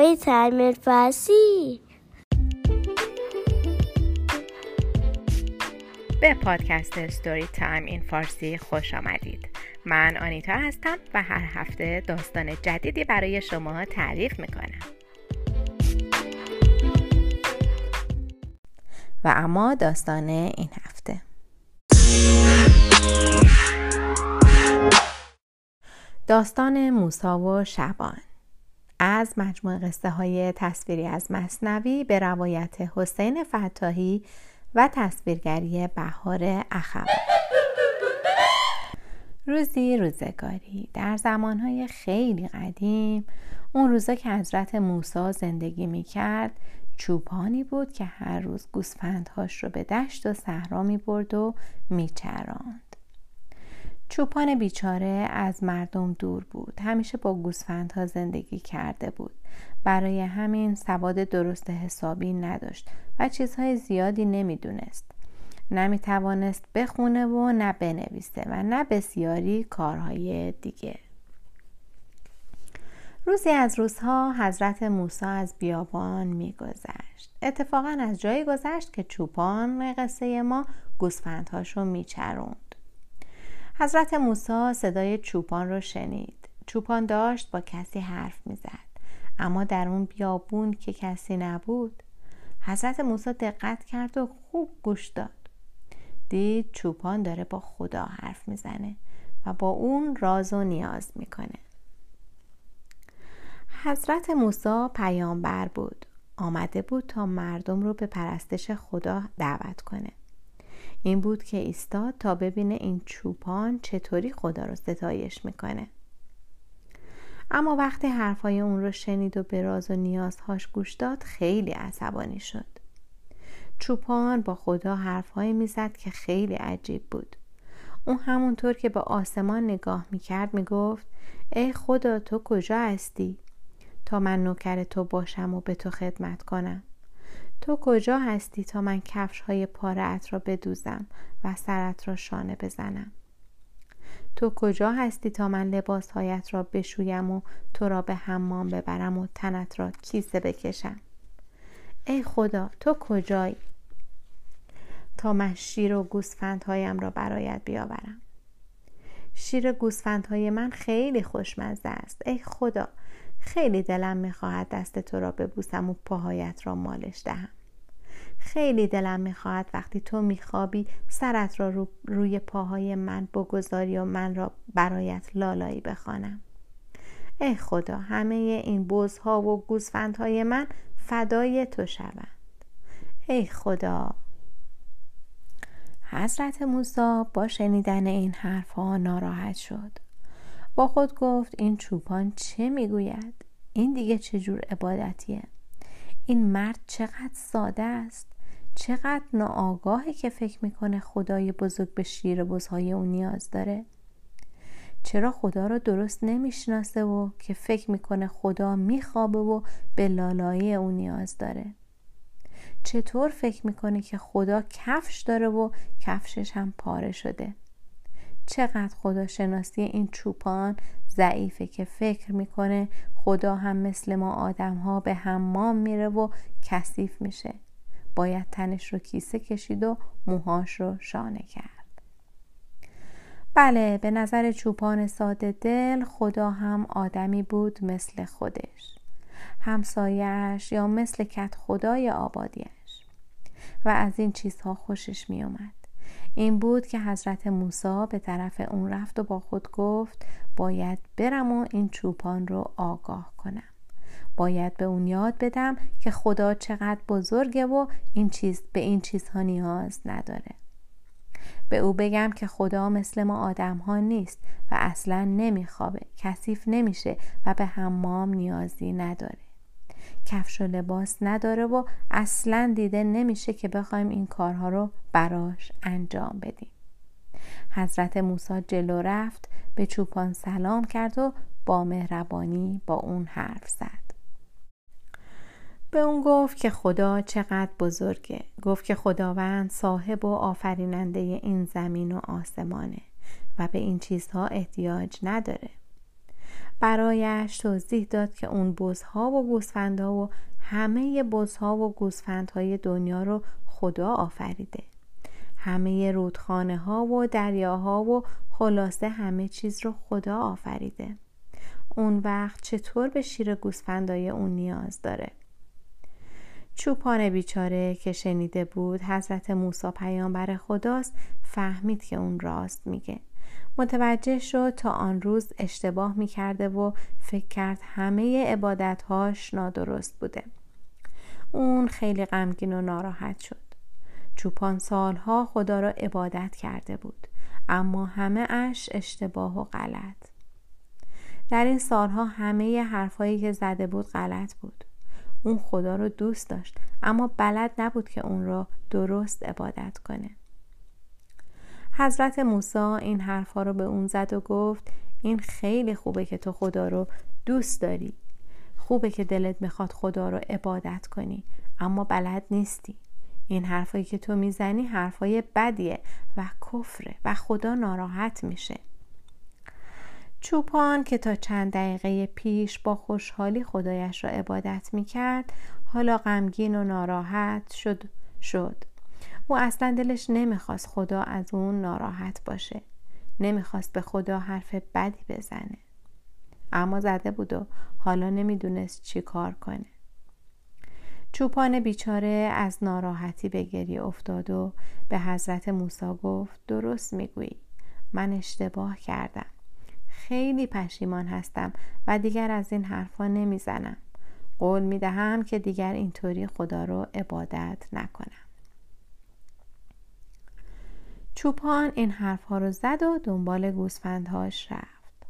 Story Time فارسی به پادکست Story Time این فارسی خوش آمدید. من آنیتا هستم و هر هفته داستان جدیدی برای شما تعریف می‌کنم. و اما داستان این هفته. داستان موسا و شبان از مجموع قصه های تصویری از مصنوی به روایت حسین فتاحی و تصویرگری بهار اخوان روزی روزگاری در زمانهای خیلی قدیم اون روزا که حضرت موسی زندگی می کرد چوپانی بود که هر روز گوسفندهاش رو به دشت و صحرا می برد و می چراند. چوپان بیچاره از مردم دور بود. همیشه با گوسفندها زندگی کرده بود. برای همین سواد درست حسابی نداشت و چیزهای زیادی نمی‌دونست. نمی توانست بخونه و نه بنویسه و نه بسیاری کارهای دیگه. روزی از روزها حضرت موسی از بیابان میگذشت. اتفاقا از جایی گذشت که چوپان قصه ما گوسفندهاشو میچروند حضرت موسی صدای چوپان رو شنید. چوپان داشت با کسی حرف می‌زد. اما در اون بیابون که کسی نبود حضرت موسی دقت کرد و خوب گوش داد. دید چوپان داره با خدا حرف می‌زنه و با اون راز و نیاز می‌کنه. حضرت موسی پیامبر بود. آمده بود تا مردم رو به پرستش خدا دعوت کنه. این بود که ایستاد تا ببینه این چوپان چطوری خدا رو ستایش می‌کنه. اما وقتی حرفای اون رو شنید و به راز و نیازهاش گوش داد خیلی عصبانی شد. چوپان با خدا حرفهایی می‌زد که خیلی عجیب بود. اون همونطور که به آسمان نگاه می‌کرد می‌گفت ای خدا تو کجا هستی؟ تا من نوکر تو باشم و به تو خدمت کنم. تو کجا هستی تا من کفش های پارت را بدوزم و سرت را شانه بزنم؟ تو کجا هستی تا من لباس هایت را بشویم و تو را به حمام ببرم و تنت را کیسه بکشم؟ ای خدا تو کجایی تا من شیر و گوسفندهایم را برایت بیاورم؟ شیر گوسفندهای من خیلی خوشمزه است. ای خدا خیلی دلم می‌خواهد دست تو را ببوسم و پاهایت را مالش دهم. خیلی دلم می‌خواهد وقتی تو میخوابی سرت را رو روی پاهای من بگذاری و من را برایت لالایی بخوانم. ای خدا همه این بزها و گوسفندهای من فدای تو شوند. ای خدا. حضرت موسی با شنیدن این حرفها ناراحت شد. با خود گفت این چوپان چه می‌گوید؟ این دیگه چجور عبادتیه؟ این مرد چقدر ساده است؟ چقدر ناآگاهی که فکر می‌کنه خدای بزرگ به شیر بزهای اون نیاز داره؟ چرا خدا رو درست نمی‌شناسه و که فکر می‌کنه خدا میخوابه و به لالایی اون نیاز داره؟ چطور فکر می‌کنه که خدا کفش داره و کفشش هم پاره شده؟ چقدر خدا شناسی این چوپان ضعیفه که فکر می‌کنه خدا هم مثل ما آدم ها به حمام میره و کثیف میشه. باید تنش رو کیسه کشید و موهاش رو شانه کرد. بله به نظر چوپان ساده دل خدا هم آدمی بود مثل خودش. همسایش یا مثل کت خدای آبادیش و از این چیزها خوشش می اومد. این بود که حضرت موسی به طرف اون رفت و با خود گفت باید برم و این چوپان رو آگاه کنم. باید به اون یاد بدم که خدا چقدر بزرگه و این چیز به این چیزها نیاز نداره. به او بگم که خدا مثل ما آدم ها نیست و اصلا نمیخوابه کثیف نمیشه و به حمام نیازی نداره. کفش و لباس نداره و اصلا دیده نمیشه که بخوایم این کارها رو براش انجام بدیم. حضرت موسی جلو رفت به چوپان سلام کرد و با مهربانی با اون حرف زد. به اون گفت که خدا چقدر بزرگه. گفت که خداوند صاحب و آفریننده این زمین و آسمانه و به این چیزها احتیاج نداره. برایش توضیح داد که اون بزها و گوسفندها و همه بزها و گوسفندهای دنیا رو خدا آفریده. همه رودخانه ها و دریاها و خلاصه همه چیز رو خدا آفریده. اون وقت چطور به شیر گوسفندای اون نیاز داره؟ چوپان بیچاره که شنیده بود حضرت موسی پیامبر خداست فهمید که اون راست میگه. متوجه شد تا آن روز اشتباه می‌کرده و فکر کرد همه عبادتهاش نادرست بوده. اون خیلی غمگین و ناراحت شد. چوپان سالها خدا را عبادت کرده بود اما همه اش اشتباه و غلط. در این سالها همه حرفهایی که زده بود غلط بود. اون خدا رو دوست داشت اما بلد نبود که اون را درست عبادت کنه. حضرت موسی این حرفها رو به اون زد و گفت این خیلی خوبه که تو خدا رو دوست داری. خوبه که دلت می‌خواد خدا رو عبادت کنی اما بلد نیستی. این حرفایی که تو می‌زنی حرفای بدیه و کفره و خدا ناراحت میشه. چوپان که تا چند دقیقه پیش با خوشحالی خدایش را عبادت می‌کرد حالا غمگین و ناراحت شد شد. او اصلا دلش نمی‌خواست خدا از اون ناراحت باشه. نمی‌خواست به خدا حرف بدی بزنه. اما زده بود و حالا نمی‌دونست چی کار کنه. چوپان بیچاره از ناراحتی به گریه افتاد و به حضرت موسی گفت درست می‌گویی. من اشتباه کردم. خیلی پشیمان هستم و دیگر از این حرفا نمی‌زنم. قول می‌دهم که دیگر اینطوری خدا رو عبادت نکنم. چوپان این حرفها رو زد و دنبال گوسفندهاش رفت.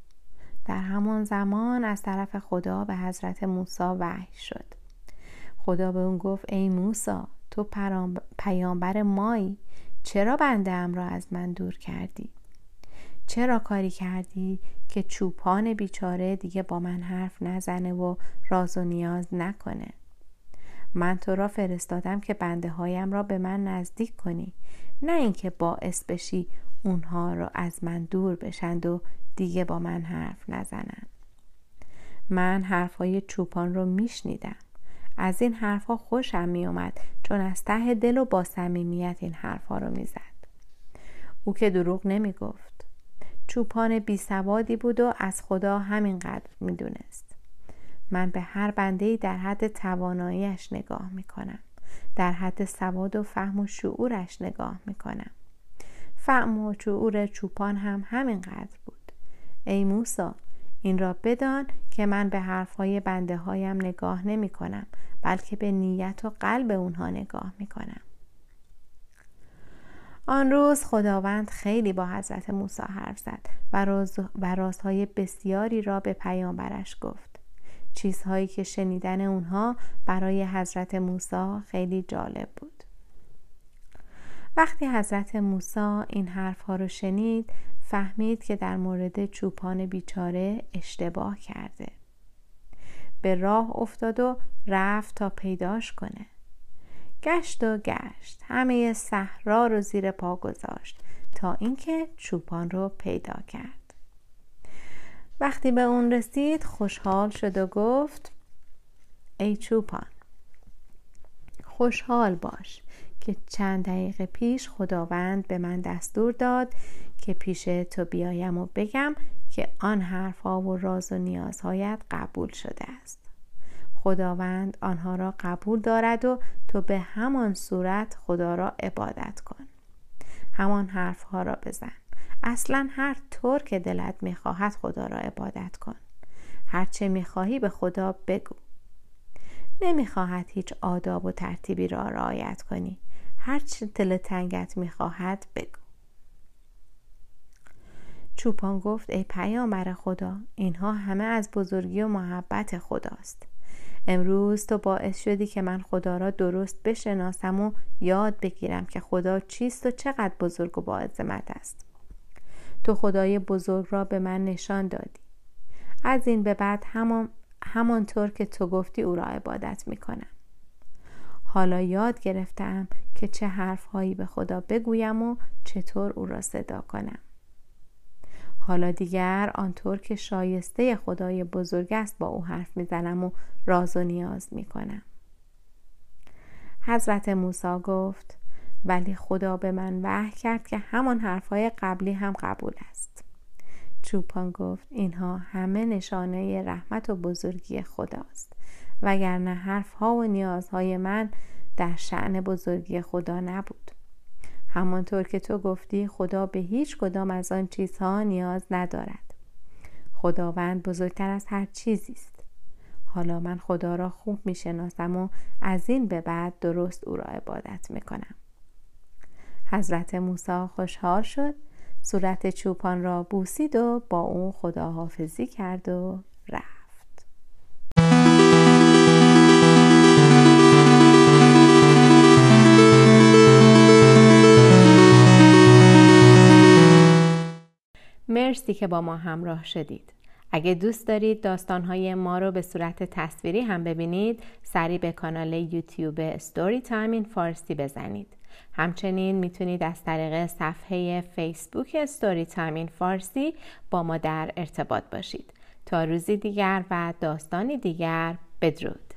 در همان زمان از طرف خدا به حضرت موسی وحی شد. خدا به اون گفت ای موسا تو پیامبر مایی چرا بنده ام را از من دور کردی؟ چرا کاری کردی که چوپان بیچاره دیگه با من حرف نزنه و راز و نیاز نکنه؟ من تو را فرستادم که بنده هایم را به من نزدیک کنی نه اینکه باعث بشی اونها را از من دور بشند و دیگه با من حرف نزنن من حرفهای چوپان رو میشنیدم. از این حرفها خوشم میومد چون از ته دل و با صمیمیت این حرفها رو می‌زد. او که دروغ نمی‌گفت. چوپان بی سوادی بود و از خدا همینقدر می‌دونست. من به هر بنده در حد تواناییش نگاه می‌کنم. در حد سواد و فهم و شعورش نگاه می‌کنم. فهم و شعور چوپان هم همینقدر بود. ای موسا این را بدان که من به حرفهای بنده هایم نگاه نمی کنم بلکه به نیت و قلب اونها نگاه می کنم آن روز خداوند خیلی با حضرت موسی حرف زد و, راز و رازهای بسیاری را به پیامبرش گفت. چیزهایی که شنیدن اونها برای حضرت موسی خیلی جالب بود. وقتی حضرت موسی این حرفها رو شنید فهمید که در مورد چوپان بیچاره اشتباه کرده. به راه افتاد و رفت تا پیداش کنه. گشت و گشت. همه صحرا رو زیر پا گذاشت تا اینکه چوپان رو پیدا کرد. وقتی به اون رسید خوشحال شد و گفت ای چوپان خوشحال باش که چند دقیقه پیش خداوند به من دستور داد که پیش تو بیایم و بگم که آن حرفها و راز و نیازهایت قبول شده است. خداوند آنها را قبول دارد و تو به همان صورت خدا را عبادت کن. همان حرفها را بزن. اصلا هر طور که دلت می‌خواهد خدا را عبادت کن. هرچه می‌خواهی به خدا بگو. نمی‌خواهد هیچ آداب و ترتیبی را رعایت کنی. هرچه دل تنگت می‌خواهد بگو. چوپان گفت ای پیامبر خدا اینها همه از بزرگی و محبت خداست. امروز تو باعث شدی که من خدا را درست بشناسم و یاد بگیرم که خدا چیست و چقدر بزرگ و با عظمت است. تو خدای بزرگ را به من نشان دادی. از این به بعد همان همانطور که تو گفتی او را عبادت می کنم حالا یاد گرفتم که چه حرفهایی به خدا بگویم و چطور او را صدا کنم. حالا دیگر آنطور که شایسته خدای بزرگ است با او حرف می‌زنم و راز و نیاز می‌کنم. حضرت موسی گفت ولی خدا به من وحی کرد که همان حرفهای قبلی هم قبول است. چوپان گفت اینها همه نشانه رحمت و بزرگی خداست. وگرنه حرفها و نیازهای من در شعن بزرگی خدا نبود. همانطور که تو گفتی خدا به هیچ کدام از آن چیزها نیاز ندارد. خداوند بزرگتر از هر چیزی است. حالا من خدا را خوب می شناسم و از این به بعد درست او را عبادت می کنم حضرت موسی خوشحال شد. صورت چوپان را بوسید و با او خداحافظی کرد و رفت. مرسی که با ما همراه شدید. اگه دوست دارید داستانهای ما رو به صورت تصویری هم ببینید سری به کانال یوتیوب Story Time in Farsi بزنید. همچنین می‌تونید از طریق صفحه فیسبوک Story Time in Farsi با ما در ارتباط باشید. تا روزی دیگر و داستانی دیگر بدرود.